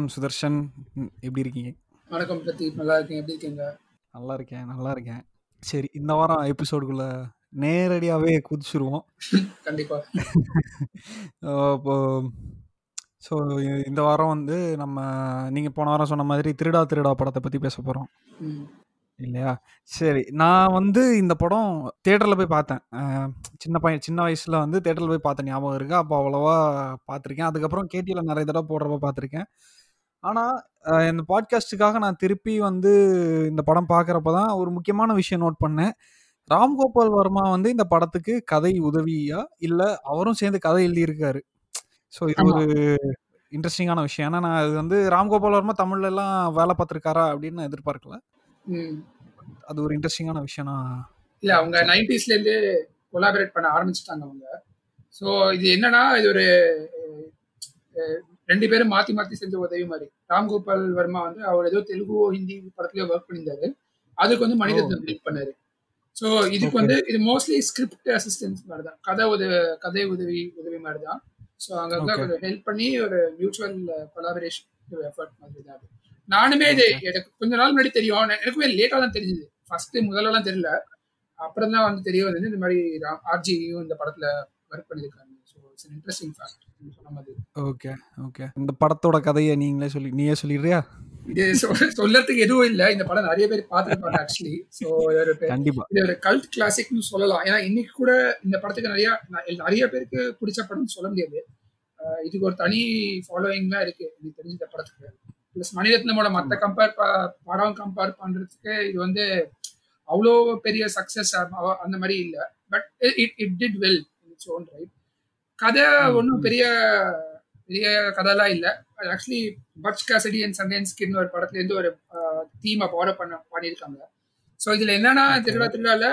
வணக்கம் சுதர்ஷன். எப்படி இருக்கீங்க? வணக்கம் பிரதீப் நல்லா இருக்கேன். எப்படி இருக்கீங்க? நல்லா இருக்கேன் நல்லா இருக்கேன். சரி இந்த வாரம் எபிசோடுக்குள்ள நேரடியாகவே குதிச்சிருவோம். கண்டிப்பா. அஹ் இப்போ ஸோ இந்த வாரம் வந்து நம்ம நீங்கள் போன வாரம் சொன்ன மாதிரி திருடா திருடா படத்தை பற்றி பேச போகிறோம் இல்லையா? சரி நான் வந்து இந்த படம் தேட்டரில் போய் பார்த்தேன். சின்ன பையன் சின்ன வயசில் வந்து தேட்டரில் போய் பார்த்த ஞாபகம் இருக்கு. அப்போ அவ்வளோவா பார்த்துருக்கேன். அதுக்கப்புறம் கேடியில் நிறைய தடவை போடுறப்ப பார்த்துருக்கேன். ஆனால் இந்த பாட்காஸ்ட்டுக்காக நான் திருப்பி வந்து இந்த படம் பார்க்குறப்ப தான் ஒரு முக்கியமான விஷயம் நோட் பண்ணேன். ராம்கோபால் வர்மா வந்து இந்த படத்துக்கு கதை உதவியா இல்லை அவரும் சேர்ந்து கதை எழுதியிருக்காரு? ஸோ இது ஒரு இன்ட்ரெஸ்டிங்கான விஷயம். ஏன்னா நான் இது வந்து ராம்கோபால் வர்மா தமிழ்ல எல்லாம் வேலை பார்த்துருக்காரா அப்படின்னு நான் எதிர்பார்க்கல. அது ஒரு இன்ட்ரெஸ்டிங்கான விஷயம் நான் இல்ல அவங்க சொல்றேன் நைன்டிஸ்ல இருந்து கொலாபரேட் பண்ண ஆரம்பிச்சிட்டாங்க அவங்க. ஸோ இது என்னன்னா இது ஒரு ரெண்டு பேரும் மாத்தி மாத்தி செஞ்ச உதவி மாதிரி. ராம்கோபால் வர்மா வந்து அவர் ஏதோ தெலுங்கு ஹிந்தி படத்துலயோ ஒர்க் பண்ணியிருந்தாரு. அதுக்கு வந்து மணிரத்னம் லீட் பண்ணாரு. ஸோ இதுக்கு வந்து இது மோஸ்ட்லி ஸ்கிரிப்ட் அசிஸ்டன்ஸ் மாதிரி தான் கதை உதவி கதை உதவி உதவி மாதிரி தான் ஸோ அங்கங்க கொஞ்சம் ஹெல்ப் பண்ணி ஒரு மியூச்சுவல் கொலாபரேஷன் எஃபர்ட் மாதிரி தான் நானுமே இது எனக்கு கொஞ்ச நாள் முன்னாடி தெரியும். எனக்கு- எனக்குமே லேட்டாக தான் தெரிஞ்சுது. ஃபர்ஸ்ட் முதல்லலாம் தெரியல. அப்புறம் தான் வந்து தெரிய வந்தது. இந்த மாதிரி ஆர்ஜியும் இந்த படத்துல ஒர்க் பண்ணியிருக்காங்க இட்ஸ் இன்ட்ரெஸ்டிங் ஃபேக்ட் சொன்ன மாதிரி. ஓகே ஓகே இந்த படத்தோட கதையை நீங்களே சொல்லி நீயே சொல்லிடுறியா? இது சொல்லறதுக்கு எதுவும் இல்லை. இந்த படம் நிறைய பேர் பார்த்துருப்பாங்க ஆக்சுவலி ஸோ ஒரு கண்டிப்பா. இது ஒரு கல்ட் கிளாசிக்னு சொல்லலாம். ஏன்னா இன்னைக்கு கூட இந்த படத்துக்கு நிறைய நிறைய பேருக்கு பிடிச்ச படம்னு சொல்ல முடியாது. இதுக்கு ஒரு தனி ஃபாலோயிங் தான் இருக்கு. எனக்கு தெரிஞ்ச இந்த படத்துக்கு. ப்ளஸ் மணிரத்னமோட மற்ற ஆமா. கம்பேர் படம் கம்பேர் பண்றதுக்கு இது வந்து அவ்வளோ பெரிய சக்சஸ் அந்த மாதிரி இல்லை. But it it did well its own right கதை ஒன்றும் பெரிய பெரிய கதைலாம் இல்லை. Actually Butch Cassidy and Sundance கிட்னு ஒரு படத்துலேருந்து ஒரு தீமை ஃபாலோ பண்ண பண்ணியிருக்காங்க. ஸோ இதில் என்னன்னா திருவிழா திருவிழால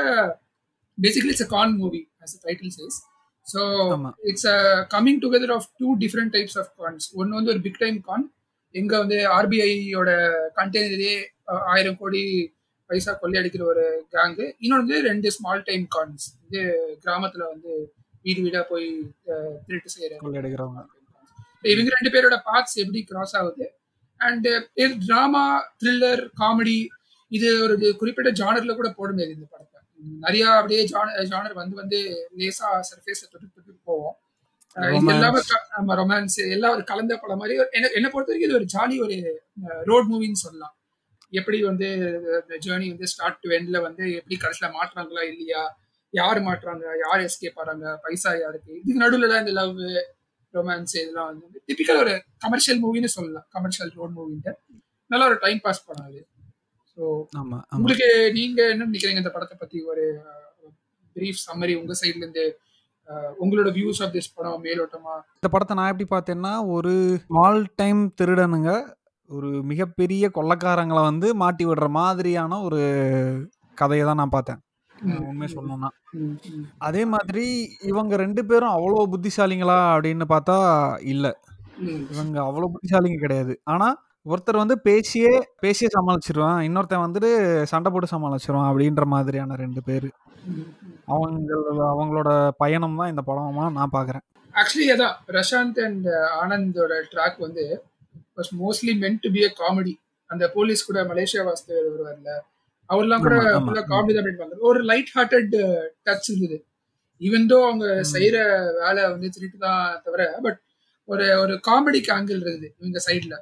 basically it's a con movie as a title says. So it's a coming together of two different types of cons ஒன்று வந்து ஒரு பிக் டைம் கான் எங்க வந்து ஆர்பிஐயோட கண்டெய்னரே ஆயிரம் கோடி பைசா கொள்ளையடிக்கிற ஒரு கேங்கு இன்னொன்று வந்து ரெண்டு ஸ்மால் டைம் கான்ஸ் இது கிராமத்துல வந்து வீடு வீடா போய் திருட்டு செய்யற கொள்ளையடிக்கிறவங்க இவங்க ரெண்டு பேரோட பார்ட்ஸ் எப்படி கிராஸ் ஆகுது? அண்ட் இது ட்ராமா த்ரில்லர் காமெடி இது ஒரு குறிப்பிட்ட ஜானர்ல கூட போட முடியாது இந்த படத்தை. நிறைய அப்படியே ஜானர் வந்து வந்து லேசா சர்ஃபேஸ்ல தொட்டு தொட்டு போவோம் இது எல்லாமே நம்ம ரொமான்ஸ் எல்லாம் ஒரு கலந்த படம் மாதிரி. என்ன என்னை பொறுத்த வரைக்கும் இது ஒரு ஜாலி ஒரு ரோட் மூவின்னு சொல்லலாம். எப்படி வந்து ஜேர்னி வந்து ஸ்டார்ட் டு எண்ட்ல வந்து எப்படி கடைசியில மாட்டுறாங்களா இல்லையா? யார் மாட்டுறாங்க? யார் எஸ்கேப் ஆறாங்க? பைசா யாருக்கு? இதுக்கு நடுவில் இந்த லவ் ரொமான்ஸ் இதெல்லாம் வந்து டிபிக்கல் ஒரு கமர்ஷியல் மூவின்னு சொல்லலாம். கமர்ஷியல் ரோட் மூவின்ட்டு நல்ல ஒரு டைம் பாஸ் அது. ஸோ உங்களுக்கு நீங்க என்ன நினைக்கிறீங்க இந்த படத்தை பத்தி? ஒரு பிரீஃப் சம்மரி உங்க சைட்ல இருந்து உங்களோட வியூஸ் ஆஃப் திஸ் படம் மேலோட்டமா? இந்த படத்தை நான் எப்படி பார்த்தேன்னா ஒரு ஸ்மால் டைம் திருடனுங்க. ஒரு மிகப்பெரிய கொள்ளைக்காரங்களை வந்து மாட்டி விடுற மாதிரியான ஒரு கதையை தான் நான் பார்த்தேன். ம், அஹ் உண்மையை ம், சொல்லணும்னா அதே மாதிரி இவங்க ரெண்டு பேரும் அவ்வளோ புத்திசாலிங்களா அப்படின்னு பார்த்தா இல்லை. இவங்க அவ்வளோ புத்திசாலிங்க கிடையாது. ஆனால் ஒருத்தர் வந்து பேசியே பேசியே சமாளிச்சிருவான். இன்னொருத்தன் வந்துட்டு சண்டை போட்டு சமாளிச்சிருவான் அப்படின்ற மாதிரியான ரெண்டு பேர். அவங்க அவங்களோட பயணம் தான் இந்த படமா நான் பார்க்குறேன் ஆக்சுவலி அதான் பிரசாந்த் அண்ட் ஆனந்தோட ட்ராக் வந்து was mostly meant to be a comedy அந்த போலீஸ் கூட மலேசியா வாஸ்தவர் வருவார்ல அவர்லாம் கூட காமெடி தான் பண்ணிருப்பாங்க ஒரு லைட் ஹார்ட்டட் டச் இருந்தது. ஈவன் தோ அவங்க செய்யற வேலை வந்து திருட்டு தான் தவிர பட் ஒரு ஒரு காமெடிக்கு ஆங்கிள் இருக்குது இவங்க சைட்ல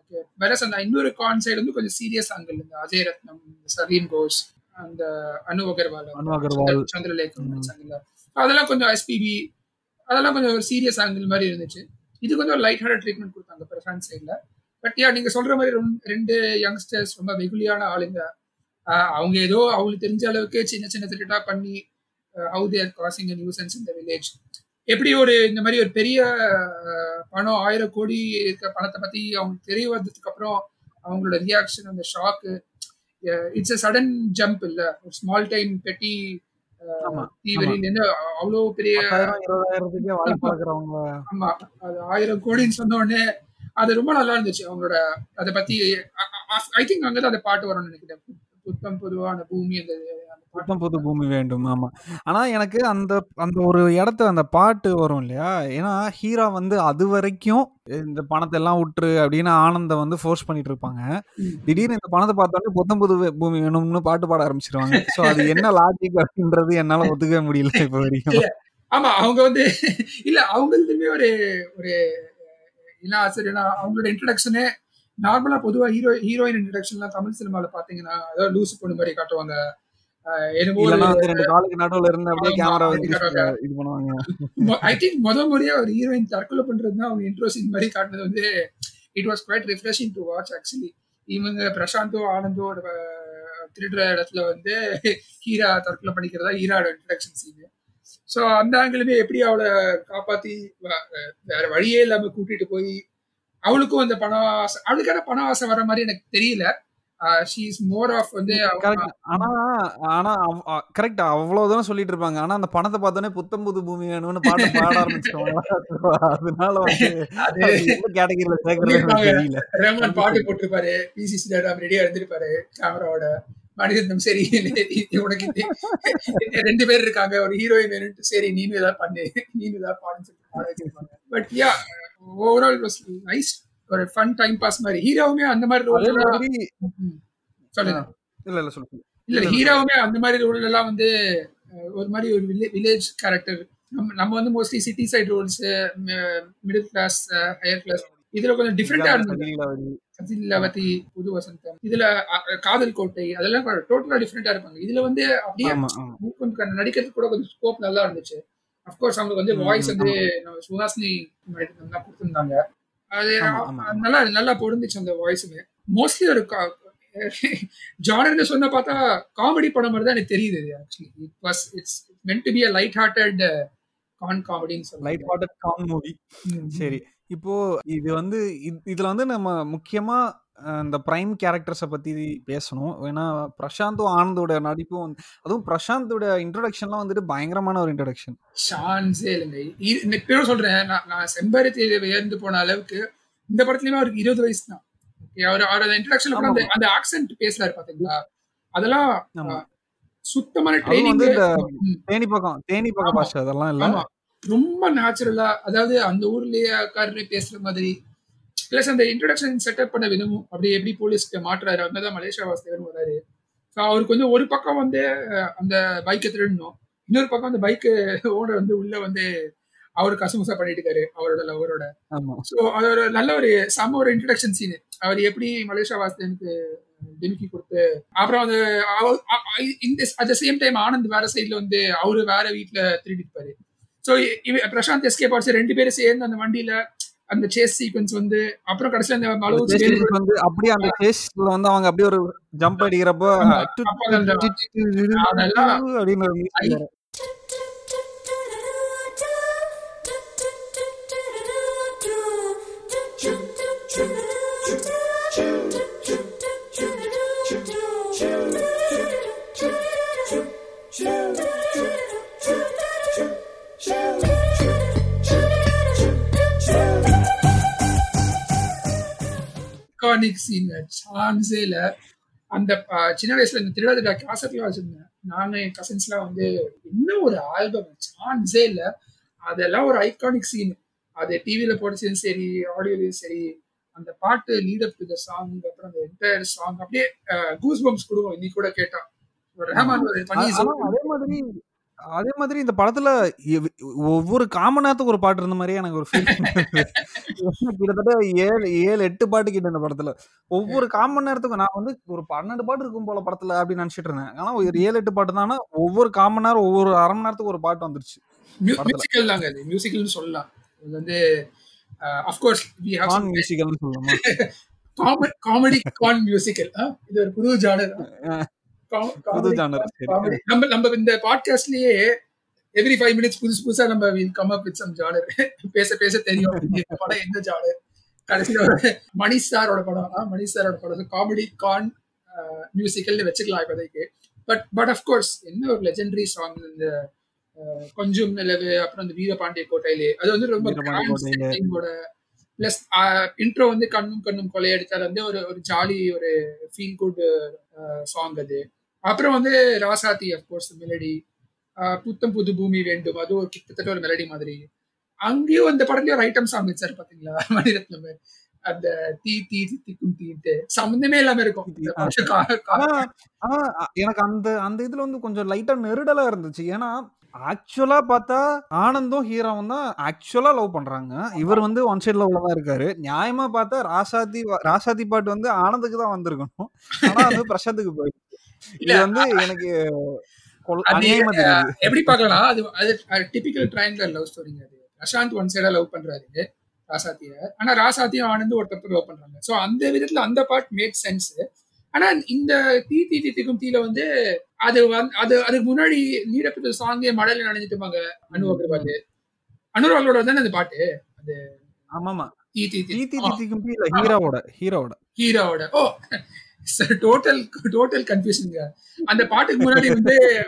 ஓகே வேற அந்த இன்னொரு கான் சைடு வந்து கொஞ்சம் சீரியஸ் ஆங்கிள் இந்த அஜய் ரத்னம் சரீன் கோஷ் அந்த அனு அகர்வால் அனு அவங்க சந்திர அகர்வால் சந்திரலேகம் ம், நடிச்சாங்கல்ல அதெல்லாம் கொஞ்சம் எஸ்பிபி அதெல்லாம் கொஞ்சம் ஒரு சீரியஸ் ஆங்கிள் மாதிரி இருந்துச்சு. இது கொஞ்சம் லைட் ஹார்ட் ட்ரீட்மெண்ட் கொடுத்தாங்க பிரசாந்த் சைடில் பட் யா நீங்க சொல்ற மாதிரி ரெண்டு யங்ஸ்டர்ஸ் ரொம்ப வெகுலியான ஆளுங்க. அவங்க ஏதோ அவங்களுக்கு தெரிஞ்ச அளவுக்கு சின்ன சின்ன திருட்டா பண்ணி how they causing a nuisance இந்த வில்லேஜ் எப்படி ஒரு இந்த மாதிரி ஒரு பெரிய பணம் ஆயிரம் கோடி இருக்க பணத்தை பத்தி அவங்களுக்கு தெரிய வந்ததுக்கு அப்புறம் அவங்களோட ரியாக்ஷன் அந்த shock it's a sudden jump இல்ல. ஒரு ஸ்மால் டைம் பெட்டி தீவரியிலேருந்து அவ்வளோ பெரிய ஆமா அது ஆயிரம் கோடின்னு சொன்ன உடனே அது ரொம்ப நல்லா இருந்துச்சு அவங்களோட அதை பத்தி ஐ திங்க் அங்கதான் அந்த பாட்டு வரும்னு நினைக்கிறேன். புத்தம் பொதுவான பூமி அந்த புத்தம் புது பூமி வேண்டும். ஆமா. ஆனா எனக்கு அந்த அந்த ஒரு இடத்த அந்த பாட்டு வரும் இல்லையா? ஏன்னா ஹீரா வந்து அதுவரைக்கும் இந்த பணத்த எல்லாம் உட்ரு அப்படின்னு ஆனந்த வந்து ஃபோர்ஸ் பண்ணிட்டு இருப்பாங்க. திடீர்னு இந்த பணத்த பார்த்தோனே புத்தம் புது பூமி வேணும்னு பாட்டு பாட ஆரம்பிச்சுருவாங்க. ஸோ அது என்ன லாஜிக் அப்படின்றது என்னால ஒத்துக்கவே முடியல இப்ப வரைக்கும். ஆமா. அவங்க வந்து இல்ல அவங்களுதுமே ஒரு ஒரு என்ன ஆச்சரியம்னா, அவங்களோட இன்ட்ரோடக்ஷனே நார்மலா பொதுவா ஹீரோ ஹீரோயின் இன்ட்ரோடக்ஷன்லாம் தமிழ் சினிமால பார்த்தீங்கன்னா, அதாவது லூசு பொண்ணு மாரி காட்டுவாங்க. அ என்னமோ ஒரு இல்லன்னா வந்து 2 காலுக்கு நடுவுல இருந்து அப்படியே ஆமா. கேமராவ அப்படி திருப்பி காட்டுவாங்க. இது பண்ணுவாங்க. மொ ஐ திங்க் மொத முறையா ஒரு ஹீரோயின் தற்கொலை பண்றது தான் அவங்க இன்ட்ரோ சீன் மாரி காட்டுனது வந்து it was quite refreshing to watch actually. இவங்க பிரசாந்தோ, ஆனந்தோ திருடுற இடத்துல வந்து ஹீரா தற்கொலை பண்ணிக்கிறதா ஹீராவோட இன்ட்ரோடக்ஷன் சீனு. ஸோ அந்த ஆங்கிளுமே எப்படி அவள காப்பாத்தி வேற வழியே இல்லாம கூட்டிட்டு போய் அவளுக்கும் அந்த பண ஆசை அவளுக்கான பண ஆசை வர மாரி எனக்கு தெரியல. Uh she is more of வந்து அவ கரெக்ட். ஆனா ஆனா அவ் அ கரெக்ட். அவ்வளோ தூரம் சொல்லிட்டு இருப்பாங்க. ஆனா அந்த பணத்த புத்தம் புது பூமி வேணும்னு பாட்டு பாட ஆரம்பிச்சுருவாங்களா? அதனால வந்து அது அது எந்த கேட்டகரில சேர்க்கறதுன்னு எனக்கு சொல்லிருப்பாங்க. தெரியல. ரஹ்மான் பாட்டு போட்டிருப்பாரு. பி.சி. ஸ்ரீராம் ரெடியா இருந்திருப்பாரு கேமராவோட. மணிரத்னம் சரி உனக்கு 2 பேர் இருக்காங்க. ஒரு ஹீரோயின் வேணும்ட்டு சரி நீனும் ஏதாவது பண்ணு. நீனும் ஏதாவது பாடுன்னு சொல்லிட்டு பாட வச்சிருப்பாங்க. But yeah overall was nice. ஒரு ஃபன் டைம் பாஸ் மாரி. ஹீரோவுமே அந்த ரோல் மாதிரி. ஆ. சொல்லுங்க. இல்ல, இல்ல சொல்லு. சொல்லு. இல்ல. ஹீரோவுமே அந்த மாரி ரோல் எல்லாம் வந்து ஒரு மாரி ஒரு வில்லே வில்லேஜ் கேரக்டர். நம்ம நம்ம வந்து mostly city side roles middle class, higher class இதுல கொஞ்சம் டிஃபரெண்டா இருந்தது. சதிலவதி, புது வசந்தம். இதுல காதல் கோட்டை அதெல்லாம் டோட்டலா டிஃபரெண்டா இருப்பாங்க. இதுல வந்து அப்படியே நடிக்கிறதுக்கு கூட கொஞ்சம் ஸ்கோப் நல்லா இருந்துச்சு. அஃப்கோர்ஸ் அவங்களுக்கு வந்து வாய்ஸ். வந்து சுஹாசினி தான் குடுத்திருந்தாங்க. அது. நல்லா நல்லா பொருந்துச்சு அந்த வாய்ஸுமே. மோஸ்ட்லி ஒரு க ஜானர்ன்னு சொன்னா பார்த்தா காமெடி படம் மாரி தான் எனக்கு தெரியுது actually. It was it's meant to be a light hearted com காமெடின்னு light. Hearted com movie. சரி. இப்போ இது வந்து இத் இதுல வந்து நம்ம முக்கியமா இந்த பிரைம் கேரக்டர்ஸ பத்தி பேசணும். ஏன்னா பிரசாந்தும், ஆனந்தோட நடிப்பும் அதுவும் பிரசாந்தோட இன்ட்ரோடக்ஷன்லாம் வந்துட்டு பயங்கரமான ஒரு இன்ட்ரோடக்ஷன். சான்ஸே இல்லங்க. இ இப்பயும் சொல்றேன். நான் நான் செம்பருத்தி வியந்து போன அளவுக்கு இந்த படத்துலயுமே அவருக்கு 20 வயசு தான். ஓகே. அவரு அவரோட இன்ட்ரோடக்ஷன்ல கூட அந்த. அந்த ஆக்சென்ட் பேசுறாரு பார்த்தீங்களா? அதெல்லாம். சுத்தமான ம். தேனி பக்கம் தேனி பக்க ஆமா, பாஷை அதெல்லாம் இல்ல? ரொம்ப நேச்சுரலா அதாவது அந்த ஊர்லயே பேசுற மாதிரி. பிளஸ் அந்த இன்ட்ரோடக்ஷன் செட்டப் பண்ண விதமும் அப்படியே எப்படி போலீஸ்ட்ட மாட்டுறாரு. அங்க தான் மலேசியா வாசுதேவன் வராரு. ஸோ அவருக்கு வந்து ஒரு பக்கம் வந்து அந்த பைக்க திருடணும். இன்னொரு பக்கம் அந்த பைக் ஓனர் வந்து உள்ள வந்து அவரு கசுமுசா பண்ணிட்டு இருக்காரு. அவரோட லவ்வரோட. ஆமா. ஸோ அது ஒரு நல்ல ஒரு செம்ம ஒரு இன்ட்ரோடக்ஷன் சீனு. அவர் எப்படி மலேசியா வாசுதேவனுக்கு டிமிக்கி குடுத்து அப்புறம் அது இந்த at the same time Anand வேற சைடுல வந்து அவரு வேற வீட்ல திருடிருப்பாரு. ஸோ இவ பிரசாந்த் எஸ்கேப் ஆச்சு 2 பேரும் சேர்ந்து அந்த வண்டியில அந்த சேஸ் சீக்வென்ஸ் வந்து அப்புறம் கடைசில அந்த சீக்வென்ஸ் வந்து அப்படியே அந்த சேஸ்ல வந்து அவங்க அப்படியே ஒரு ஜம்ப் அடிக்கிறப்போ அதெல்லாம் ஐகானிக் சீன் சான்ஸே இல்ல. அந்த சின்ன வயசுல இந்த திருடாதடா கேசட்லாம் வச்சிருந்தேன். நானு என் கசின்ஸ்லாம் வந்து என்ன ஒரு ஆல்பம் சான்ஸே இல்ல. அதெல்லாம் ஒரு ஐகானிக் சீன். அது டிவில போட்டுச்சும் சரி, ஆடியோலயும் சரி, அந்த பாட்டு lead up to the song அப்புறம் அந்த என்டையர் சாங் அப்படியே கூஸ் பம்ப்ஸ் குடுக்கும் இன்னைக்கு கூட கேட்டா. ரஹ்மான் அதே மாதிரி அதே மாதிரி இந்த படத்துல ஒவ்வொரு காமன் நேரத்துக்கு ஒரு பாட்டு இருந்த மாரியே எனக்கு ஒரு. கிட்டத்தட்ட 7 7, 8 பாட்டு கிட்ட இந்த படத்துல. ஒவ்வொரு காமன் நேரத்துக்கும் நான் வந்து ஒரு 12 பாட்டு இருக்கும் போல படத்துல அப்படின்னு நினைச்சுட்டு இருந்தேன். ஆனா ஒரு 7, 8 பாட்டு தான். ஒவ்வொரு காமன் நேரம் ஒவ்வொரு 1/2 மணி நேரத்துக்கு ஒரு பாட்டு வந்துருச்சு. மியூசிக்கல் தாங்க அது. மியூசிக்கல்னு சொல்லலாம். இது வந்து அ of course we have cum some மியூசிக்கல்னு சொல்லலாமா? காமெ காமெடி கான் மியூசிக்கல். இது ஒரு புது ஜானர். புது ஜானர். நம்ம நம்ம இந்த பாட்காஸ்ட்லயே எவ்ரி 5 மினிட்ஸ் புதுசு புதுசா நம்ம will come up with some genre. பேச பேச தெரியும். இந்த படம் எந்த ஜானர். கடைசில ஒரு மணிஷ் சாரோட படம். அ மணிஷ் சாரோட படம். காமெடி கான் மியூசிக்கல்னு வச்சுக்கலாம் இப்போதைக்கு. பட் பட் ஆஃப் கோர்ஸ் என்ன ஒரு லெஜெண்டரி சாங் இந்த கொஞ்சும் நிலவு அப்புறம் இந்த வீரபாண்டிய கோட்டையிலே. அது வந்து ரொம்ப பிளஸ் இன்ட்ரோ வந்து கண்ணும் கண்ணும் கொள்ளையடித்தால் வந்து ஒரு ஒரு ஜாலி ஒரு ஃபீல் குட் சாங் அது. அப்புறம் வந்து ராசாத்தி அப்கோர்ஸ் மெலடி புத்தம் புது பூமி வேண்டும். அது ஒரு கிட்டத்தட்ட ஒரு மெலடி மாதிரி. அங்கேயும் அந்த படத்துலயும் ஒரு ஐட்டம் சாங் வச்சாரு பாத்தீங்களா? மணிரத்னம் அந்த தீ தீ திக்கும் தீட்டு சம்மந்தமே இல்லாம இருக்கும். எனக்கு அந்த அந்த இதுல வந்து கொஞ்சம் லைட்டா நெருடலா இருந்துச்சு. ஏன்னா ஆக்சுவலா பார்த்தா ஆனந்தும் ஹீரோவும் தான் ஆக்சுவலா லவ் பண்றாங்க. இவர் வந்து ஒன் சைட் லவ்ல தான் இருக்காரு. நியாயமா பார்த்தா ராசாதி ராசாதி பாட்டு வந்து ஆனந்துக்கு தான் வந்திருக்கணும். ஆனா வந்து பிரசாத்துக்கு போயிடுச்சு. இது வந்து எனக்கு அது, எப்படி பார்க்கலாம் அது அது டிபிக்கல் ட்ரையாங்கல் லவ் ஸ்டோரிங்க அது. பிரசாந்த் ஒன் சைடா லவ் பண்றாரு ராசாத்திய. ஆனா ராசாத்தியும் ஆனந்தும் ஒருத்தர் லவ் பண்றாங்க. சோ அந்த விதத்துல அந்த பார்ட் மேக் சென்ஸ் ஆனா இந்த தீ தீ தித்திக்கும் தீல வந்து அது வந்து அது அதுக்கு முன்னாடி லீடப் சாங்கே மழையில நனைஞ்சிட்டுப்பாங்க அனு அகர்வால். அனுராலோட தானே அந்த பாட்டு? ஆமாமா. தீ தீ தீ தீ தீ தித்திக்கும் இல்ல ஹீரோவோட ஹீரோவோட. ஹீரோவோட. ஓ டோட்டல் டோட்டல் கன்ஃபியூஷனுங்க அந்த பாட்டுக்கு முன்னாடி வந்து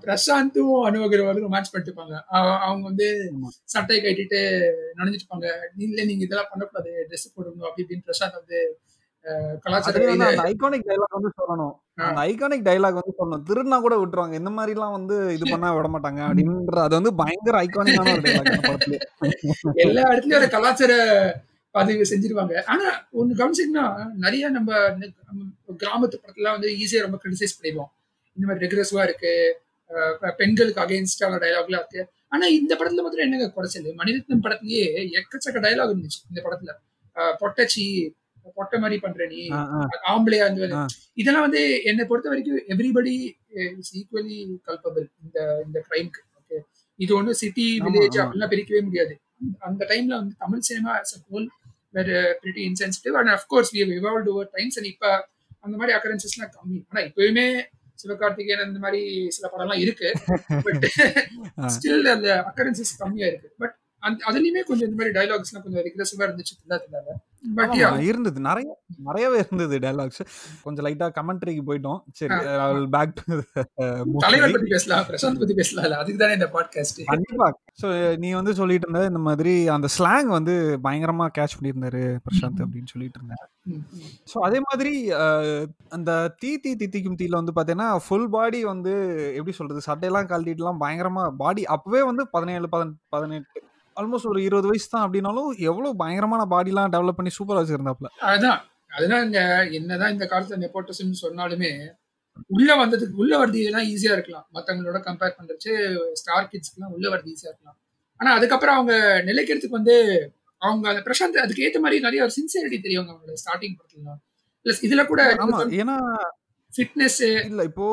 பிரசாந்தும் அனு அகர்வாலும் ரொமான்ஸ் பண்ணிட்டுப்பாங்க. அவங்க வந்து. சட்டை கட்டிட்டு நனைஞ்சிட்டுப்பாங்க. இல்ல நீங்க இதெல்லாம் பண்ணக்கூடாது. ட்ரெஸ் போடணும். அப்படி இப்படின்னு பிரசாந்த் வந்து அஹ், கலாச்சார அதுல வந்து இது- அந்த ஐகானிக் டைலாக் வந்து சொல்லணும். அந்த ஐகானிக் டைலாக் வந்து சொல்லணும். திருநா கூட விட்டுருவாங்க. இந்த மாதிரி எல்லாம் வந்து இது பண்ண விட மாட்டாங்க அப்படின்ற அது வந்து பயங்கர ஐகானிக்கான ஒரு டைலாக் எல்லா இடத்துலயும் ஒரு கலாச்சார பதிவு செஞ்சிருவாங்க. ஆனா ஒண்ணு கவனிச்சிங்கன்னா நிறைய நம்ம கிராமத்து படத்துல வந்து ஈஸியா ரொம்ப கிரிட்டிசைஸ் பண்ணிடுவோம். இந்த மாதிரி ரெகுலர்ஸுவா இருக்கு. பெண்களுக்கு அகைன்ஸ்டான டைலாக்லாம் இருக்கு. ஆனா இந்த படத்துல மாத்திரம் என்னங்க குறைச்சல்? மணிரத்னம் படத்துலயே எக்கச்சக்க டைலாக் இருந்துச்சு இந்த படத்துல. பொட்டச்சி பொட்டை மாதிரி பண்ற நீ. ஆம்பளையா இருந்து. இதெல்லாம் வந்து என்னை பொறுத்த வரைக்கும் எவ்ரிபடி இஸ் ஈக்குவலி கல்பபிள் இந்த இந்த கிரைம்க்கு ஓகே இது ஒண்ணு சிட்டி வில்லேஜ். அப்படிலாம் பிரிக்கவே முடியாது. அந்த- டைம்ல வந்து Tamil cinema as a whole வேற pretty insensitive and of course we evolve over times and இப்ப அந்த மாதிரி அக்கரன்சஸ்லாம் கம்மி. ஆனா இப்பயுமே சிவகார்த்திகேயன் அந்த மாதிரி சில படம்லாம் இருக்கு. பட். ஸ்டில் அந்த அக்கரன்சஸ் கம்மியா இருக்கு. பட் அதுலயுமே கொஞ்சம் இந்த மாதிரி டைலாக்ஸ்லாம் கொஞ்சம் ரிக்ரெசிவா இருந்துச்சு தில்லாத்தினால பட் ஆமா, இருந்தது. நிறைய நிறையவே இருந்தது டைலாக்ஸ் கொஞ்சம் லைட்டா கமெண்ட்ரிக்கு போயிட்டோம். சரி பேக் டு தலைவர் பத்தி பேசலாம் பிரசாந்த் பத்தி பேசலாம் அதுக்கு தானே இந்த பாட்காஸ்ட் கண்டிப்பா. சோ நீ வந்து சொல்லிட்டு இருந்த இந்த மாதிரி அந்த ஸ்லாங் வந்து பயங்கரமா கேட்ச் பண்ணியிருந்தாரு பிரசாந்த் அப்படின்னு சொல்லிட்டு இருந்தேன். ஸோ அதே மாதிரி அந்த தீ தீ தித்திக்கும் தீல வந்து பார்த்தீங்கன்னா ஃபுல் பாடி வந்து எப்படி சொல்றது சட்டையெல்லாம் கழட்டிட்டுலாம் பயங்கரமா பாடி அப்பவே வந்து பதினேழு பதினெட்டு ஆல்மோஸ்ட் ஒரு இருபது வயசு தான் அப்படின்னாலும் எவ்வளவு பயங்கரமான பாடிலாம் டெவலப் பண்ணி சூப்பரா வச்சிருந்தாப்ல அதுதான் அதுதான் இங்க என்னதான் இந்த காலத்துல நெப்போட்டிசம் சொன்னாலுமே உள்ள வந்ததுக்கு உள்ள வரதுலாம் ஈஸியா இருக்கலாம். மத்தவங்களோட கம்பேர் பண்றச்சு ஸ்டார் கிட்ஸ்க்குலாம் உள்ள வரது ஈஸியா இருக்கலாம். ஆனா அதுக்கப்புறம் அவங்க நிலைக்கிறதுக்கு வந்து அவங்க அந்த பிரசாந்த் அதுக்கு ஏத்த மாதிரி நிறைய ஒரு சின்சியரிட்டி தெரியும் அவங்களோட ஸ்டார்டிங் படத்துல. பிளஸ் இதுல கூட ஆமா. ஏன்னா ஃபிட்னஸ் இல்ல இப்போ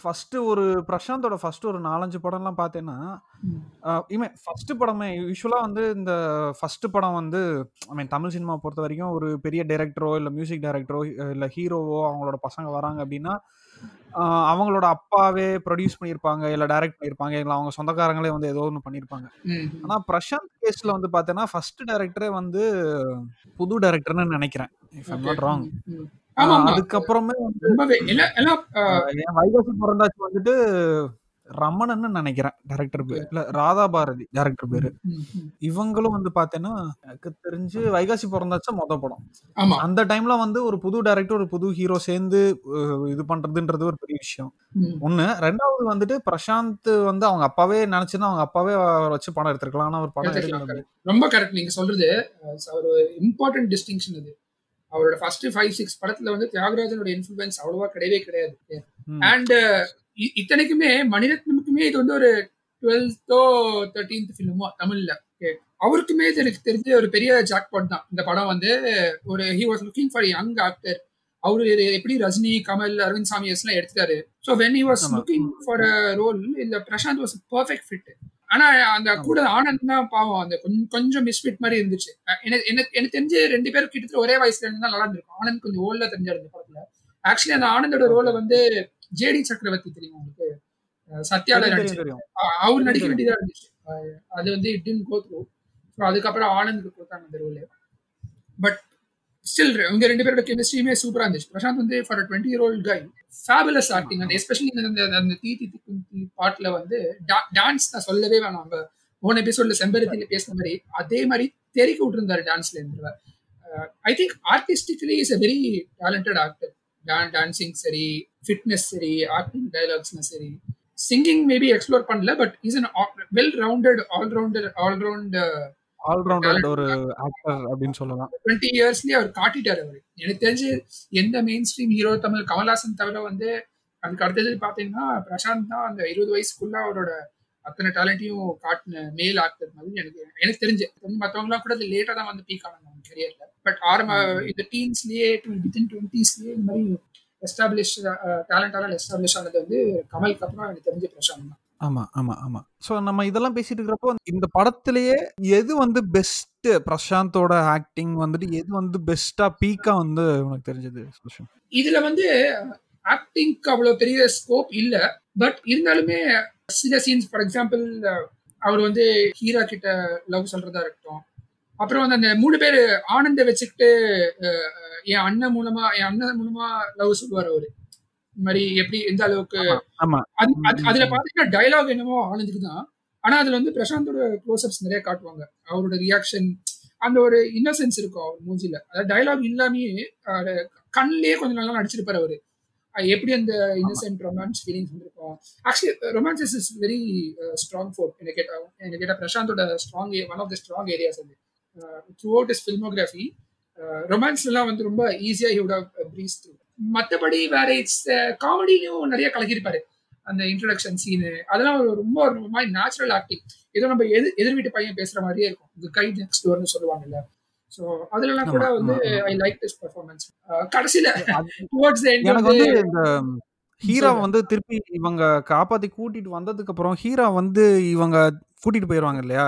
ஃபர்ஸ்ட் ஒரு பிரசாந்தோட ஃபர்ஸ்ட் ஒரு நாலஞ்சு படம்லாம் பார்த்தேன்னா இவன் ஃபர்ஸ்ட் படமே யூஸ்வலாக வந்து இந்த ஃபர்ஸ்ட் படம் வந்து ஐ மீன் தமிழ் சினிமா பொறுத்த வரைக்கும் ஒரு பெரிய டைரக்டரோ இல்லை மியூசிக் டைரக்டரோ இல்லை ஹீரோவோ அவங்களோட பசங்க வராங்க அப்படின்னா அவங்களோட அப்பாவே ப்ரொடியூஸ் பண்ணியிருப்பாங்க இல்லை டைரக்ட் பண்ணியிருப்பாங்க இல்லை அவங்க சொந்தக்காரங்களே வந்து ஏதோ ஒன்று பண்ணியிருப்பாங்க. ஆனால் பிரசாந்த் கேஸில் வந்து பார்த்தேன்னா ஃபர்ஸ்ட் டைரக்டரே வந்து புது டைரக்டர்னு நினைக்கிறேன். இஃப் ஐம் நாட் ராங் அதுக்கப்புறமே ரொம்பவே. வைகாசி பிறந்தாச்சு வந்துட்டு ரமணன்னு நினைக்கிறேன் டைரக்டர் பேர். இல்ல ராதா பாரதி டைரக்டர் பேரு. இவங்களும் வந்து பாத்தீங்கன்னா எனக்கு தெரிஞ்சு வைகாசி பிறந்தாச்சா மொத படம். அந்த டைம்ல வந்து ஒரு புது டைரக்டர் ஒரு புது ஹீரோ சேர்ந்து இது பண்றதுன்றது ஒரு பெரிய விஷயம். ஒண்ணு ரெண்டாவது வந்துட்டு பிரசாந்த் வந்து அவங்க அப்பாவே நினைச்சிருந்தா அவங்க அப்பாவே வச்சு படம் எடுத்திருக்கலாம். ஆனா ஒரு படம் ரொம்ப கரெக்ட் நீங்க சொல்றது ஒரு இம்பார்ட்டன்ட் டிஸ்டிங்ஷன் அது. அவரோட ஃபர்ஸ்ட் ஃபைவ் சிக்ஸ் படத்துல வந்து தியாகராஜனோட இன்ஃபுளுன்ஸ் அவ்வளவா கிடையவே கிடையாது. அண்ட் இத்தனைக்குமே மணிரத்னமுக்குமே இது வந்து ஒரு டுவெல்த்தோ தேர்ட்டீன்த் ஃபிலிமோ தமிழ்ல. அவருக்குமே இது எனக்கு தெரிஞ்ச ஒரு பெரிய ஜாக்பாட் தான் இந்த படம் வந்து ஒரு he was looking for young actor அவரு எப்படி ரஜினி கமல் அரவிந்த் சாமி எல்லாம் எடுத்துட்டாரு. So when he was. Looking for a role இந்த பிரசாந்த் வாஸ் பர்ஃபெக்ட் ஃபிட் ஆனா அந்த கூட ஆனந்த் தான் பாவம். அந்த கொஞ்சம் மிஸ்ஃபிட் மாதிரி இருந்துச்சு. எனக்கு தெரிஞ்சு ரெண்டு பேரும் கிட்டத்தட்ட ஒரே வயசுல இருந்தா நல்லா இருந்திருக்கும். ஆனந்த் கொஞ்சம் ஓல்டா தெரிஞ்சாரு இந்த படத்துல. ஆக்சுவலி அந்த ஆனந்தோட ரோலை வந்து ஜேடி சக்கரவர்த்தி தெரியும் உங்களுக்கு? சத்யால அவர் நடிக்க. வேண்டியதா இருந்துச்சு. அது வந்து it didn't go through so அதுக்கப்புறம் ஆனந்துக்கு கொடுத்தாங்க அந்த ரோல் பட் ஸ்டில் இவங்க ரெண்டு பேரோட கெமிஸ்ட்ரியுமே சூப்பரா இருந்துச்சு. பிரசாந்த் வந்து for twenty year old guy fabulous acting அந்த எஸ்பெஷலி அந்த அந்த தீ தி திக்கும் தீ வந்து டான்ஸ் நான் சொல்லவே வேணாம். அவங்க போன எபிசோட்ல செம்பருத்தியில பேசின மாதிரி அதே மாதிரி தெரிவிக்க விட்டுருந்தாரு டான்ஸ்ல இருந்தவர் I think artistically is a very talented actor dancing சரி ஃபிட்னஸ் சரி ஆக்டிங் டைலாக்ஸ்னா சரி. சிங்கிங் மேபி எக்ஸ்ப்ளோர் பண்ணல but is an well rounded all rounder all round all rounded ஒரு ஆக்டர் அப்படின்னு சொல்லலாம். டுவெண்ட்டி இயர்ஸ்லயே அவர் காட்டிட்டாரு அவர். எனக்கு தெரிஞ்சு எந்த mainstream hero Tamil Kamal Haasan தவிர வந்து அதுக்கு அடுத்தது பாத்தீங்கன்னா பிரசாந்த் தான் அந்த இருபது வயசுக்குள்ள அவரோட அத்தனை டேலண்ட்டையும் காட்டின மேல் ஆக்டர் மாதிரி எனக்கு எனக்கு தெரிஞ்சு. மற்றவங்களாம் கூட லேட்டா தான் வந்து பீக் ஆனாங்க கரியர்ல பட் ஆரம்ப இந்த டீன்ஸ்லயே வித்தின் டுவெண்ட்டிஸ்லயே இந்த மாதிரி எஸ்டாப்ளிஷ் டேலண்டால எஸ்டாப்ளிஷ் ஆனது வந்து கமலுக்கு அப்புறம் எனக்கு தெரிஞ்ச பிரசாந்த் தான். ஆமா ஆமா ஆமா. சோ நம்ம இதெல்லாம் பேசிட்டு இருக்கிறப்போ இந்த படத்திலேயே எது வந்து பெஸ்ட் பிரசாந்தோட ஆக்டிங் வந்துட்டு எது வந்து பெஸ்டா பீக்கா வந்து உனக்கு தெரிஞ்சது சுஷன் இதுல வந்து ஆக்டிங்க்கு அவ்வளவு பெரிய ஸ்கோப் இல்ல. பட் இருந்தாலுமே சில சீன்ஸ் ஃபார் எக்ஸாம்பிள் அவர் வந்து ஹீரா கிட்ட லவ் சொல்றதா இருக்கட்டும். அப்புறம் வந்து அந்த மூணு பேர் ஆனந்த வச்சுக்கிட்டு என் அண்ணன் மூலமா என் அண்ணன் மூலமா லவ் சொல்லுவார் அவரு. மாதிரி எப்படி எந்த அளவுக்கு அதுல பாத்தீங்கன்னா டைலாக் என்னமோ ஆனந்துக்கு தான் ஆனா அதுல வந்து பிரசாந்தோட க்ளோஸ்அப்ஸ் நிறைய காட்டுவாங்க. அவரோட ரியாக்ஷன் அந்த ஒரு இன்னசென்ஸ் இருக்கும் அவர் மூஞ்சில. அதாவது டைலாக் இல்லாமயே கண்ணிலேயே கொஞ்சம் நல்லா நடிச்சிருப்பாரு அவரு. எப்படி அந்த இன்னசென்ட் ரொமான்ஸ் ஃபீலிங்ஸ் வந்திருக்கும்? Actually romances is very strong forte என்ன கேட்டா என்ன கேட்டா பிரசாந்தோட strong one of the strong areas அது. த்ரூ அவுட் இஸ் ஃபில்மோகிராஃபி ரொமான்ஸ்லாம் வந்து ரொம்ப ஈஸியா ஹி வுட் ப்ரீஸ் த்ரூ மற்றபடி வேற இட்ஸ் காமெடிலையும் நிறைய கலக்கிருப்பாரு அந்த இன்ட்ரடக்ஷன் சீனு அதெல்லாம் ஒரு ரொம்ப ஒரு மாதிரி நேச்சுரல் ஆக்டிங் ஏதோ நம்ம எதிர் எதிர் வீட்டு பையன் பேசுற மாதிரியே இருக்கும். இந்த கை நெக்ஸ்ட் டோர்னு சொல்லுவாங்கல்ல. ஸோ அதுலலாம் கூட வந்து ஐ லைக் திஸ் பர்ஃபார்மன்ஸ் கடைசியில டுவர்ட்ஸ் எனக்கு வந்து இந்த ஹீரா வந்து திருப்பி இவங்க காப்பாத்தி கூட்டிட்டு வந்ததுக்கு அப்புறம் ஹீரா வந்து இவங்க கூட்டிட்டு போயிருவாங்க இல்லையா?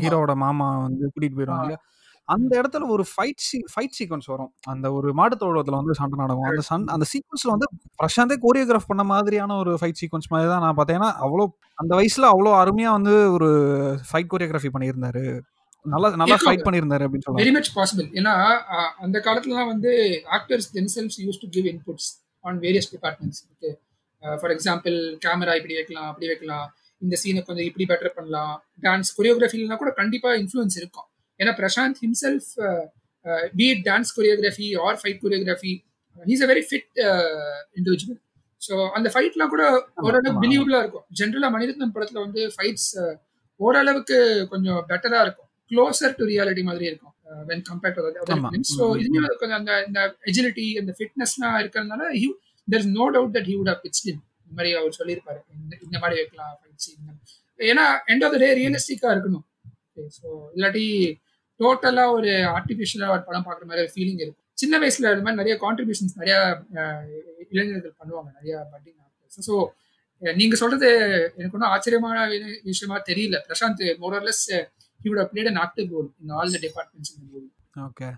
ஹீரோவோட மாமா வந்து கூட்டிட்டு போயிருவாங்க இல்லையா? அந்த இடத்துல ஒரு ஃபைட் சீ ஃபைட் சீக்வன்ஸ் வரும். அந்த ஒரு மாட்டுத்தோழத்துல வந்து சண்டை நடக்கும். அந்த சன் அந்த சீக்வன்ஸ்ல வந்து பிரசாந்தே கோரியோகிராஃப் பண்ண மாதிரியான ஒரு ஃபைட் சீக்வன்ஸ் மாதிரி தான் நான் பார்த்தேன். அவ்வளோ அந்த வயசுல அவ்வளோ அருமையா வந்து ஒரு ஃபைட் கோரியோகிராஃபி பண்ணியிருந்தாரு. நல்லா நல்லா ஃபைட் பண்ணியிருந்தாரு அப்படின்னு சொல்லலாம். வெரி மச் பாசிபிள் ஏன்னா அந்த காலத்துலலாம் வந்து actors themselves used to give inputs on various departments okay for example camera இப்படி வைக்கலாம் அப்படி வைக்கலாம். இந்த சீனை கொஞ்சம் இப்படி பெட்டர் பண்ணலாம். டான்ஸ் கொரியோகிராஃபிலாம் கூட கண்டிப்பாக இன்ஃப்ளூயன்ஸ் இருக்கும். ஏன்னா Prashanth himself be it dance choreography or fight choreography he's a very fit individual so அந்த ஃபைட்லாம் கூட ஓரளவுக்கு பிலீவபிளா இருக்கும். ஜென்ரலா மனிதத்தன் படத்துல வந்து ஃபைட்ஸ் ஓரளவுக்கு கொஞ்சம் பெட்டரா இருக்கும். க்ளோசர் டு ரியாலிட்டி மாதிரி இருக்கும் வென் கம்பேர்ட் டு ஸோ இதுலயும் கொஞ்சம் அந்த இந்த எஜிலிட்டி அந்த ஃபிட்னஸ்லாம் இருக்கிறதுனால he there is no doubt that he would have pitched in இந்த மாதிரி அவர் சொல்லியிருப்பாரு. இந்த இந்த மாதிரி வைக்கலாம் ஃபைட் சீன் ஏன்னா எண்ட் ஆஃப் த டே ரியலிஸ்டிக்கா இருக்கணும். ஸோ இல்லாட்டி டோட்டலா ஒரு ஆர்டிபிஷியலா ஒரு படம் பாக்குற மாதிரி ஒரு ஃபீலிங் இருக்கும். சின்ன வயசுல அது மாதிரி நிறைய கான்ட்ரிபியூஷன்ஸ் நிறைய இளைஞர்கள் பண்ணுவாங்க நிறைய பட்டிங் ஆக்டர்ஸ் ஸோ நீங்க சொல்றது எனக்கு ஒன்றும் ஆச்சரியமான விஷயமா தெரியல. Prashanth more or less he played an active role in all the departments okay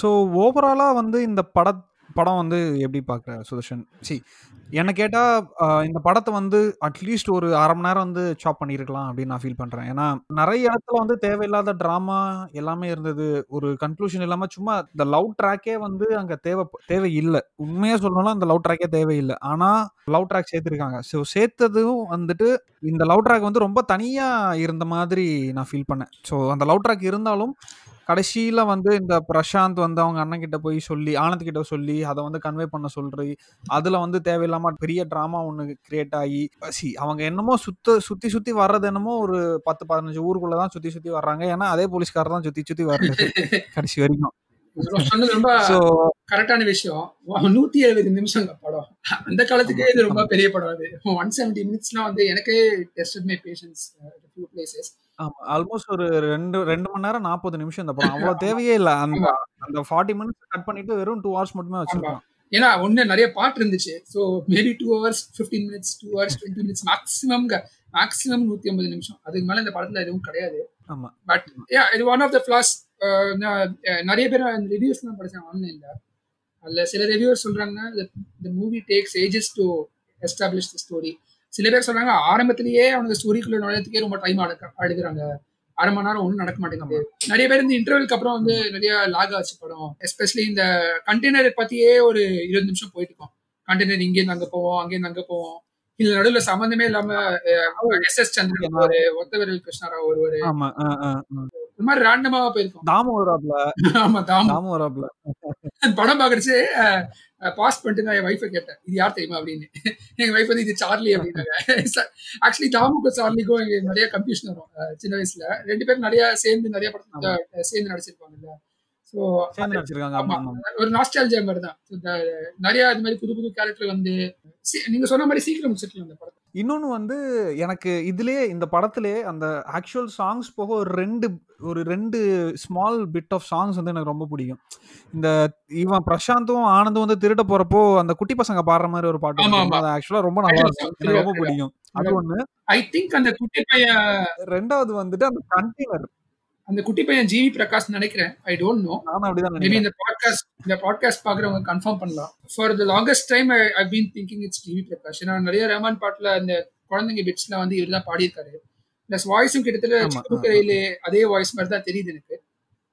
so ஓவராலா வந்து இந்த படத் படம் வந்து எப்படி பார்க்குற சுதர்ஷன்? சி என்னை கேட்டால் இந்த படத்தை வந்து அட்லீஸ்ட் ஒரு அரை மணி நேரம் வந்து சாப் பண்ணியிருக்கலாம் அப்படின்னு நான் ஃபீல் பண்ணுறேன் ஏன்னா நிறைய இடத்துல வந்து தேவையில்லாத ட்ராமா எல்லாமே இருந்தது. ஒரு கன்க்ளூஷன் இல்லாமல் சும்மா இந்த லவ் ட்ராக்கே வந்து அங்கே தேவை தேவை இல்லை உண்மையாக சொல்லணும்னா அந்த லவ் ட்ராக்கே தேவையில்லை. ஆனால் லவ் ட்ராக் சேர்த்துருக்காங்க. ஸோ சேர்த்ததும் வந்துட்டு இந்த லவ் ட்ராக் வந்து ரொம்ப தனியாக இருந்த மாதிரி நான் ஃபீல் பண்ணேன். ஸோ அந்த லவ் ட்ராக் இருந்தாலும் கடைசியில் வந்து இந்த பிரசாந்த் வந்து அவங்க அண்ணன் கிட்ட போய் சொல்லி ஆனந்த் கிட்ட சொல்லி அதை வந்து கன்வே பண்ண சொல்றி அதில் வந்து தேவையில்லாமல் பெரிய ட்ராமா ஒன்று கிரியேட் ஆகி சி அவங்க என்னமோ சுத்த சுற்றி சுற்றி வர்றது என்னமோ ஒரு பத்து பதினஞ்சு ஊருக்குள்ள தான் சுற்றி சுற்றி வர்றாங்க. ஏன்னா அதே போலீஸ்காரர் தான் சுற்றி சுற்றி வர்றது கடைசி வரைக்கும். சொன்னது ரொம்ப கரெக்டான விஷயம். நூத்தி எழுபது நிமிஷம் படம். அந்த காலத்துக்கே இது ரொம்ப பெரிய படம் அது. ஒன் செவன்டி மினிட்ஸ்லாம் வந்து எனக்கே டெஸ்ட் மை பேஷன்ஸ் பிளேசஸ் ஆமா. ஆல்மோஸ்ட் ஒரு ரெண்டு ரெண்டு மணி நேரம் நாற்பது நிமிஷம் இந்த படம். அவ்வளவு தேவையே இல்ல. அந்த அந்த ஃபார்ட்டி மினிட்ஸ் கட் பண்ணிட்டு வெறும் டூ ஹவர்ஸ் மட்டுமே வச்சிருக்கோம். ஏன்னா ஒண்ணு நிறைய பாட்டு இருந்துச்சு. So maybe two hours fifteen minutes two hours twenty minutes maximum maximum நூத்தி ஐம்பது நிமிஷம். அதுக்கு மேல இந்த படத்துல எதுவும் கிடையாது. ஆமா. பட் யா இது ஒன் ஆஃப் த ஃபிளாஸ் நிறைய பேர் ரிவ்யூஸ்லாம் படிச்சாங்க ஆன்லைன்ல அதுல சில ரிவ்யூவர் சொல்றாங்க the movie takes ages to establish the story சில பேர் சொல்றாங்க ஆரம்பத்திலேயே அவனுக்கு ஸ்டோரிக்குள்ள நுழையத்துக்கே ரொம்ப டைம் அடுக்கிறாங்க அரை மணி நேரம் ஒன்றும் நடக்க மாட்டேங்குது. நிறைய பேர் இந்த இன்டர்வலுக்கு அப்புறம் வந்து நிறைய லாக் ஆச்சு படம். எஸ்பெஷலி இந்த கண்டெய்னர் பத்தியே ஒரு இருபது நிமிஷம் போயிட்டு இருக்கோம். கண்டெய்னர் இங்கேருந்து அங்க போவோம் அங்கேருந்து அங்க போவோம். இதுல நடுவுல சம்பந்தமே இல்லாம எஸ் எஸ் சந்திரன் ஒருவரு ஒத்தவரல் கிருஷ்ணராவ் ஒருவரு. இந்த மாதிரி ரேண்டமா போயிருக்கோம். தாமு வராப்ல. ஆமா தாமு. தாமு வராப்ல. படம் பாக்குறச்சு பாஸ் பண்ணிட்டு நான் என் ஒய்ஃபை கேட்டேன். இது யார் தெரியுமா அப்படின்னு. எங்க ஒய்ஃப் வந்து இது சார்லி அப்படின்னாங்க. ஆக்சுவலி தாமுக்கும் சார்லிக்கும் எங்க நிறைய கன்ஃபியூஷன் வரும். சின்ன வயசுல. ரெண்டு பேரும் நிறைய சேர்ந்து நிறைய படத்துல சேர்ந்து நடிச்சிருப்பாங்கல்ல. ஸோ ஒரு நாஸ்டாலஜியா மாதிரி தான். நிறைய இது மாதிரி புது புது கேரக்டர் வந்து நீங்க சொன்ன மாதிரி சீக்கிரம் முடிச்சிருக்கலாம் அந்த படத்தை. இன்னொன்னு வந்து எனக்கு இதுலயே இந்த படத்திலே அந்த ஆக்சுவல் சாங்ஸ் போக ஒரு ரெண்டு ஒரு ரெண்டு ஸ்மால் பிட் ஆஃப் சாங்ஸ் வந்து எனக்கு ரொம்ப பிடிக்கும். இந்த இவன் பிரசாந்தும் ஆனந்தும் வந்து திருட போறப்போ அந்த குட்டி பசங்க பாடுற மாதிரி ஒரு பாட்டு. அது ஆக்சுவலா ரொம்ப நல்லா இருக்கும். எனக்கு ரொம்ப பிடிக்கும். அது ஒண்ணு. ஐ திங்க் அந்த குட்டி பையன் ரெண்டாவது வந்துட்டு அந்த கண்டெய்னர் அந்த குட்டி பையன் ஜிவி பிரகாஷ் நினைக்கிறேன். ஐ டோன்ட் நோ மேபி இந்த பாட்காஸ்ட் இந்த பாட்காஸ்ட் பாக்குறவங்க கன்ஃபார்ம் பண்ணலாம். For the longest time I I been thinking it's GV Prakash ஏன்னா நிறைய ரஹ்மான் பாட்டுல அந்த குழந்தைங்க பிட்ஸ்ல வந்து இவர் தான் பாடியிருக்காரு. பிளஸ் வாய்ஸும் கிட்டத்தட்ட அதே வாய்ஸ் மாதிரி தான் தெரியுது எனக்கு.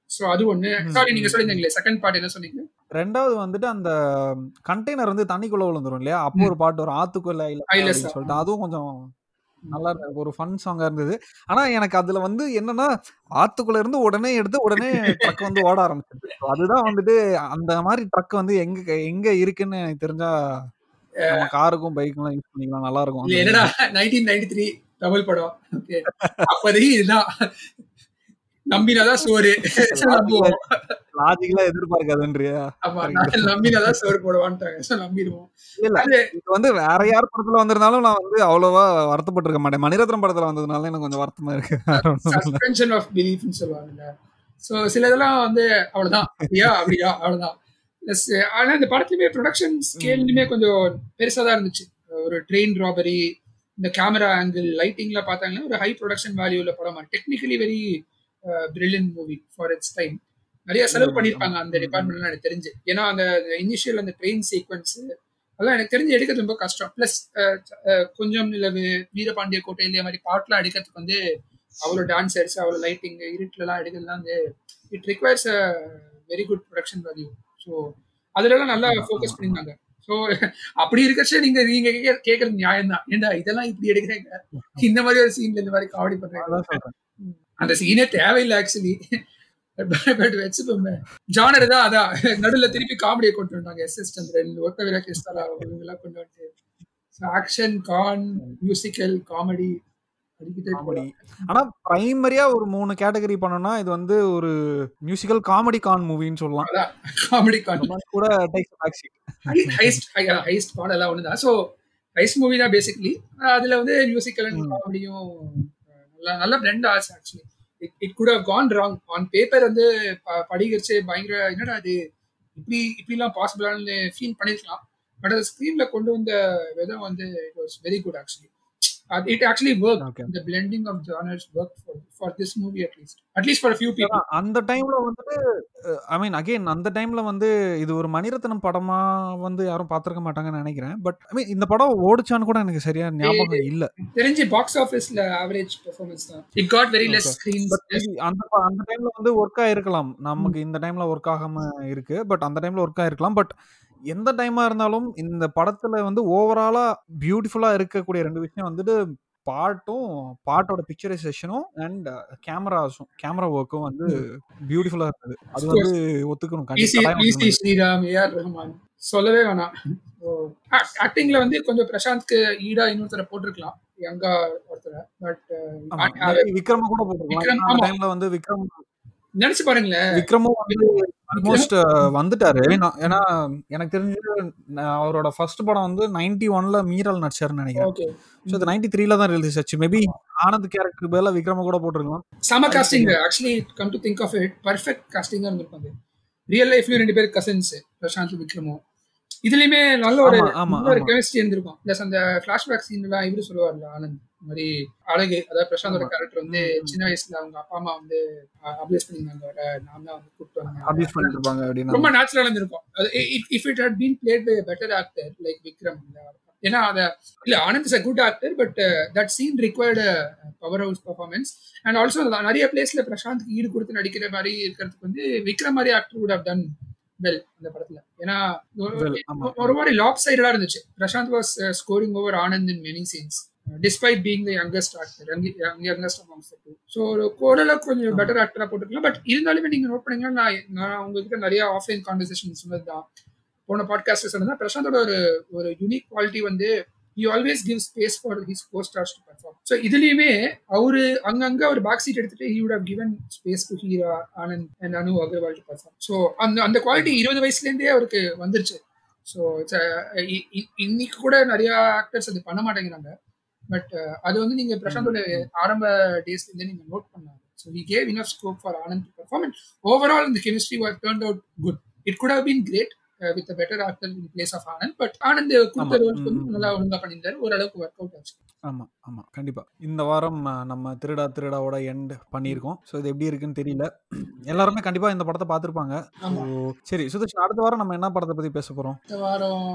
ஸோ அது ஒண்ணு. ம், சாரி நீங்க ம். சொல்லியிருந்தீங்களே செகண்ட் பார்ட் என்ன சொன்னீங்க? ரெண்டாவது வந்துட்டு அந்த கண்டெய்னர் வந்து தண்ணிக்குள்ள விழுந்துரும் இல்லையா? அப்போ ஒரு பாட்டு ஒரு ஆத்துக்குள்ள இல்ல சொல்லிட்டு. அதுவும் கொஞ்சம் நல்லா இருந்தது. ஒரு ஃபன் சாங்கா இருந்தது. ஆனா எனக்கு அதுல வந்து என்னன்னா ஆத்துக்குள்ள இருந்து உடனே எடுத்து உடனே ட்ரக் வந்து ஓட ஆரம்பிச்சிருச்சு So அதுதான் வந்துட்டு அந்த மாதிரி ட்ரக் வந்து எங்க எங்க இருக்குன்னு எனக்கு தெரிஞ்சா காருக்கும் பைக்குலாம் யூஸ் பண்ணிக்கலாம். நல்லா இருக்கும். என்னடா நைன்டீன் நைன்டி த்ரீ தமிழ் படம். ஓகே. அப்போதைக்கு இதுதான். நம்பினாதான் சோறு. லாஜிக்கலா எதிர்பார்க்காதுன்றியா? நம்பினாதான் சோறு போடுவான்ட்டாங்க. நம்பிடுவோம். இது வந்து வேற யார் படத்துல வந்திருந்தாலும் நான் வந்து அவ்வளவா வருத்தப்பட்டிருக்க மாட்டேன். மணிரத்னம் படத்துல வந்ததுனால எனக்கு கொஞ்சம் வருத்தமா இருக்கு. சஸ்பென்ஷன் ஆஃப் பிலீஃப்னு சொல்லுவாங்கல்ல. ஸோ சில இதெல்லாம் வந்து அவ்வளவுதான். அப்படியா? அப்படியா? அவ்வளவுதான். ப்ளஸ் ஆனா இந்த படத்துலயுமே ப்ரொடக்ஷன் ஸ்கேல்லுமே கொஞ்சம் பெருசா தான் இருந்துச்சு. ஒரு ட்ரெயின் ராபரி இந்த கேமரா ஆங்கிள் லைட்டிங்ல பார்த்தாங்கன்னா ஒரு ஹை ப்ரொடக்ஷன் வேல்யூல படம். Technically very brilliant movie for its time நிறைய செலவு ம், பண்ணியிருப்பாங்க அந்த ம். டிபார்ட்மெண்ட்ல எனக்கு தெரிஞ்சு. ஏன்னா அந்த இனிஷியல் அந்த ட்ரெயின் சீக்வன்ஸ் அதெல்லாம் எனக்கு தெரிஞ்சு எடுக்கிறது ரொம்ப கஷ்டம். ப்ளஸ் கொஞ்சம் வீரபாண்டிய கோட்டை இந்த மாதிரி பாட்டுலாம் எடுக்கிறதுக்கு வந்து அவ்வளோ டான்சர்ஸ் அவ்வளோ லைட்டிங் இருட்டுலலாம் எடுக்கிறதுலாம் வந்து it requires a very good production value so அதுலலாம் நல்லா ஃபோக்கஸ். பண்ணியிருந்தாங்க. ஸோ அப்படி இருக்கச்சே நீங்க நீங்க கேட்கறது நியாயம் தான் ஏண்டா இதெல்லாம் இப்படி எடுக்கிறீங்க? இந்த மாதிரி ஒரு சீன்ல இந்த மாதிரி காமெடி பண்றீங்க. அந்த சீனே தேவையில்லை ஆக்சுவலி பட் வச்சுப்போமே ஜானர் தான் அதான் நடுவுல திருப்பி காமெடியை கொண்டு வந்தாங்க. எஸ் எஸ் சந்திரன் ஒத்த விரா கிறிஸ்தலா எல்லாம் கொண்டு வந்து ஆக்ஷன் கான் மியூசிக்கல் காமெடி ஆனா பிரைமரியா ஒரு மூணு கேட்டகரி பண்ணோம்னா இது வந்து ஒரு மியூசிக்கல் காமெடி கான் மூவின்னு சொல்லலாம். காமெடி கான் கூட ஹைஸ்ட் ஹைஸ்ட் பாடம் எல்லாம் ஒண்ணுதான். ஸோ ஹைஸ்ட் மூவி தான் பேசிக்கலி அதுல வந்து மியூசிக்கல் அண்ட். காமெடியும் நல்லா நல்ல பிளெண்ட் ஆச்சு actually it it could have gone wrong on paper வந்து ப- பயங்கர என்னடா இது? இப்படி இப்படிலாம் பாசிபிளானு ஃபீல் பண்ணிருக்கலாம். பட் அது ஸ்க்ரீன்ல கொண்டு வந்த விதம் வந்து it was very good actually it actually work okay இந்த blending of genres work for for this movie at least at least for few people அந்த டைம்ல வந்துட்டு ஐ மீன் அகைன் அந்த டைம்ல வந்து இது ஒரு மணிரத்னம் படமா வந்து யாரும் பார்த்திருக்க மாட்டாங்கன்னு நினைக்கிறேன். பட் ஐ மீன் இந்த படம் ஓடிச்சான்னு கூட எனக்கு சரியா ஞாபகம் இல்ல. தெரிஞ்சு பாக்ஸ் ஆஃபீஸ்ல ஆவரேஜ் பெர்ஃபார்மன்ஸ் தான். It got very less Okay. Screen அந்த அந்த டைம்ல வந்து ஒர்க் ஆயிருக்கலாம் நமக்கு இந்த டைம்ல ஒர்க் ஆகாம இருக்கு. பட் அந்த டைம்ல ஒர்க் ஆயிருக்கலாம் பட் எந்த டைமா இருந்தாலும் இந்த படத்துல வந்து ஓவராலா பியூட்டிஃபுல்லா இருக்கக்கூடிய ரெண்டு விஷயம் வந்துட்டு பாட்டும் பாட்டோட பிக்சரைசேஷனும் அண்ட் கேமராஸும் கேமரா ஒர்க்கும் வந்து பியூட்டிஃபுல்லா இருந்தது. அது வந்து ஒத்துக்கணும். ஸ்ரீராம் ஏஆர் ரஹ்மான் சொல்லவே வேணாம். ஆக்டிங்ல வந்து கொஞ்சம் பிரசாந்த்க்கு ஈடா இன்னொருத்தரை போட்டிருக்கலாம். யங்கா ஒருத்தரை. பட் விக்ரம கூட போட்டுருக்கலாம். டைம்ல வந்து விக்ரம் நினைச்சு பாருங்களேன். விக்ரமும் ஆல்மோஸ்ட் வந்துட்டாரு. ஏன்னா எனக்கு தெரிஞ்சு அவரோட ஃபர்ஸ்ட் படம் வந்து நைன்டி ஒன்ல மீரல் நடிச்சாருன்னு நினைக்கிறேன். ஓகே. ஸோ இது நைன்டி த்ரீல தான் ரிலீஸ் ஆச்சு. மேபி ஆனந்த் கேரக்டருக்கு பதிலாக விக்ரம கூட போட்டிருக்கலாம். சம casting actually come to think of it perfect காஸ்டிங்கா இருந்திருப்பாங்க. ரியல் லைஃப்லயும் ரெண்டு பேர் கசின்ஸ் பிரசாந்த் விக்ரமும் இதுலயுமே நல்ல ஒரு. கெமிஸ்ட்ரி இருந்திருக்கும். பிளஸ் அந்த பிளாஷ்பேக் சீன் எல்லாம் இவரு சொல்லுவார்ல ஆனந்த். மாதிரி அழகு. அதாவது பிரசாந்தோட. கேரக்டர் வந்து. சின்ன வயசுல அவங்க அப்பா அம்மா வந்து அப்ளேஸ் பண்ணியிருந்தாங்க. அவரை நான் தான் வந்து கூப்பிட்டு வந்தேன். அபியூஸ் பண்ணிட்டு இருப்பாங்க அப்படின்னு ரொம்ப நேச்சுரலா இருந்திருக்கும். If it had been played by better actor like Vikram ஏன்னா அத இல்ல Anand is a good actor but that scene required powerhouse performance and also நிறைய பிளேஸ்ல பிரசாந்த்க்கு ஈடு கொடுத்து நடிக்கிற மாதிரி இருக்கிறதுக்கு வந்து விக்ரம் மாதிரி actor would have done well அந்த படத்துல. ஏன்னா. ஒரு மாதிரி லாப் சைடா இருந்துச்சு. Prashanth was scoring over Anand in many scenes despite being the youngest actor youngest amongst two so ஒரு ஓரளவுக்கு கொஞ்சம் பெட்டர் ஆக்டரா போட்டுருக்கலாம் பட் இருந்தாலுமே நீங்க நோட் பண்ணீங்கன்னா நான் நான் உங்ககிட்ட நிறைய ஆஃப்லைன் கான்வர்சேஷன் சொன்னது தான். போன பாட்காஸ்ட் சொன்னது பிரசாந்தோட ஒரு ஒரு யூனிக் குவாலிட்டி வந்து he always give space for his co stars to perform so இதுலயுமே அவரு அங்கங்க ஒரு பேக் சீட் எடுத்துட்டு he would have given space to Heera Anand and Anu Aggarwal to perform so அந்த அந்த குவாலிட்டி இருபது வயசுலேருந்தே அவருக்கு வந்துருச்சு. ஸோ இன்னைக்கு கூட நிறைய ஆக்டர்ஸ் அது பண்ண மாட்டேங்கிறாங்க. பட் அது வந்து நீங்க பிரசாந்தோட ஆரம்ப டேஸ்ல இருந்தே நீங்க நோட் பண்ணாங்க so we gave enough scope for Anand to perform and overall இந்த chemistry was turn out good it could have been great with better actor in place of Anand but Anand கொடுத்த role வந்து நல்லா ஒழுங்கா பண்ணியிருந்தாரு. ஓரளவுக்கு work out ஆச்சு. ஆமா ஆமா கண்டிப்பா. இந்த வாரம் நம்ம திருடா திருடாவோட எண்ட் பண்ணியிருக்கோம். ஸோ இது எப்படி இருக்குன்னு தெரியல. எல்லாருமே கண்டிப்பா இந்த படத்தை பார்த்திருப்பாங்க. சரி சுதர்ஷன் அடுத்த வாரம் நம்ம என்ன படத்தை பத்தி பேச போறோம்? இந்த வாரம்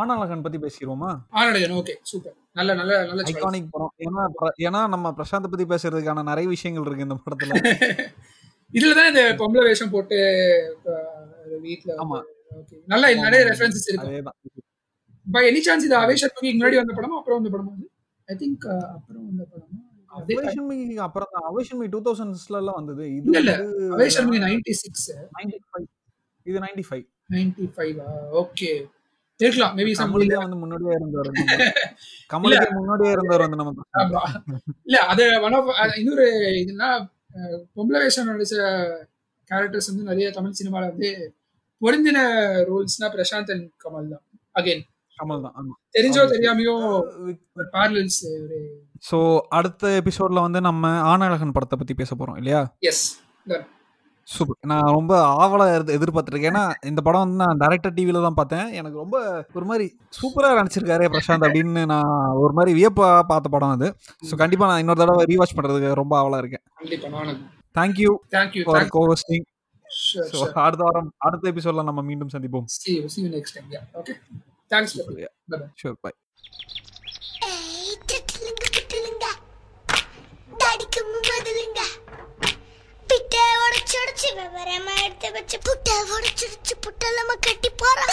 ஆனாலகன் பத்தி பேசிடுவோமா? ஆனடகன் ஓகே சூப்பர் நல்ல நல்ல நல்ல. ஐகானிக் படம். ஏன்னா ஏன்னா நம்ம பிரசாந்த் பத்தி பேசுறதுக்கான நிறைய விஷயங்கள் இருக்கு இந்த படத்துல. இதுல தான் இந்த பொம்பளை வேஷம் போட்டு வீட்ல ஆமா. நல்ல நிறைய ரெஃபரன்சஸ் இருக்கு. பை எனி சான்ஸ் இது மூவி முன்னாடி வந்த படமா அப்புறம் வந்த படமா ஐ திங்க் அப்புறம் வந்த படமா? அப்புறம் தான். அவேஷன் மீ டூ தௌசண்ட்ஸ்ல எல்லாம் வந்தது. இது இல்ல, இல்ல. வந்து அவேஷன் மூவி நைன்டி சிக்ஸ் 95 இது 95 நைன்டி ஃபைவ் ஓகே இருக்கலாம் மேபி கமலுக்கே வந்து முன்னாடியே இருந்தவர். கமலுக்கே முன்னாடியே இருந்தவர் வந்து. ஆமா. இல்ல அது ஒன் ஆஃப் இன்னொரு இதுனா பொம்பளை வேஷம் நடிச்ச கேரக்டர்ஸ் வந்து நிறைய தமிழ் சினிமால வந்து பொருந்தின ரோல்ஸ்னா பிரசாந்த் அண்ட் கமல் தான். அகைன் கமல் தான் ஆமா. தெரிஞ்சோ தெரியாமையோ பார்லல்ஸ் ஒரு ஸோ அடுத்த எபிசோட்ல வந்து நம்ம ஆனழகன் படத்தை பத்தி பேச போறோம் இல்லையா? Yes super. நான் ரொம்ப ஆவலா எதிர்- எதிர்பார்த்திருக்கேன் ஏன்னா இந்த படம் வந்து நான் டேரக்டர் டிவில தான் பார்த்தேன். எனக்கு ரொம்ப ஒரு மாதிரி சூப்பரா நினைச்சிருக்காரு பிரசாந்த் அப்படின்னு நான் ஒரு மாதிரி வியப்பா பார்த்த படம் அது. ஸோ கண்டிப்பா நான் இன்னொரு தடவை ரீவாச் பண்றதுக்கு ரொம்ப ஆவலா இருக்கேன். தேங்க்யூ தேங்க்யூ ஃபார் கோஹோஸ்டிங் அடுத்த வாரம் அடுத்த எபிசோட்ல நம்ம மீண்டும் சந்திப்போம். You see you உடச்சிடுச்சு விவரமா எடுத்து வச்சு புட்டை உடச்சிடுச்சு புட்டை நம்ம கட்டி போறோம்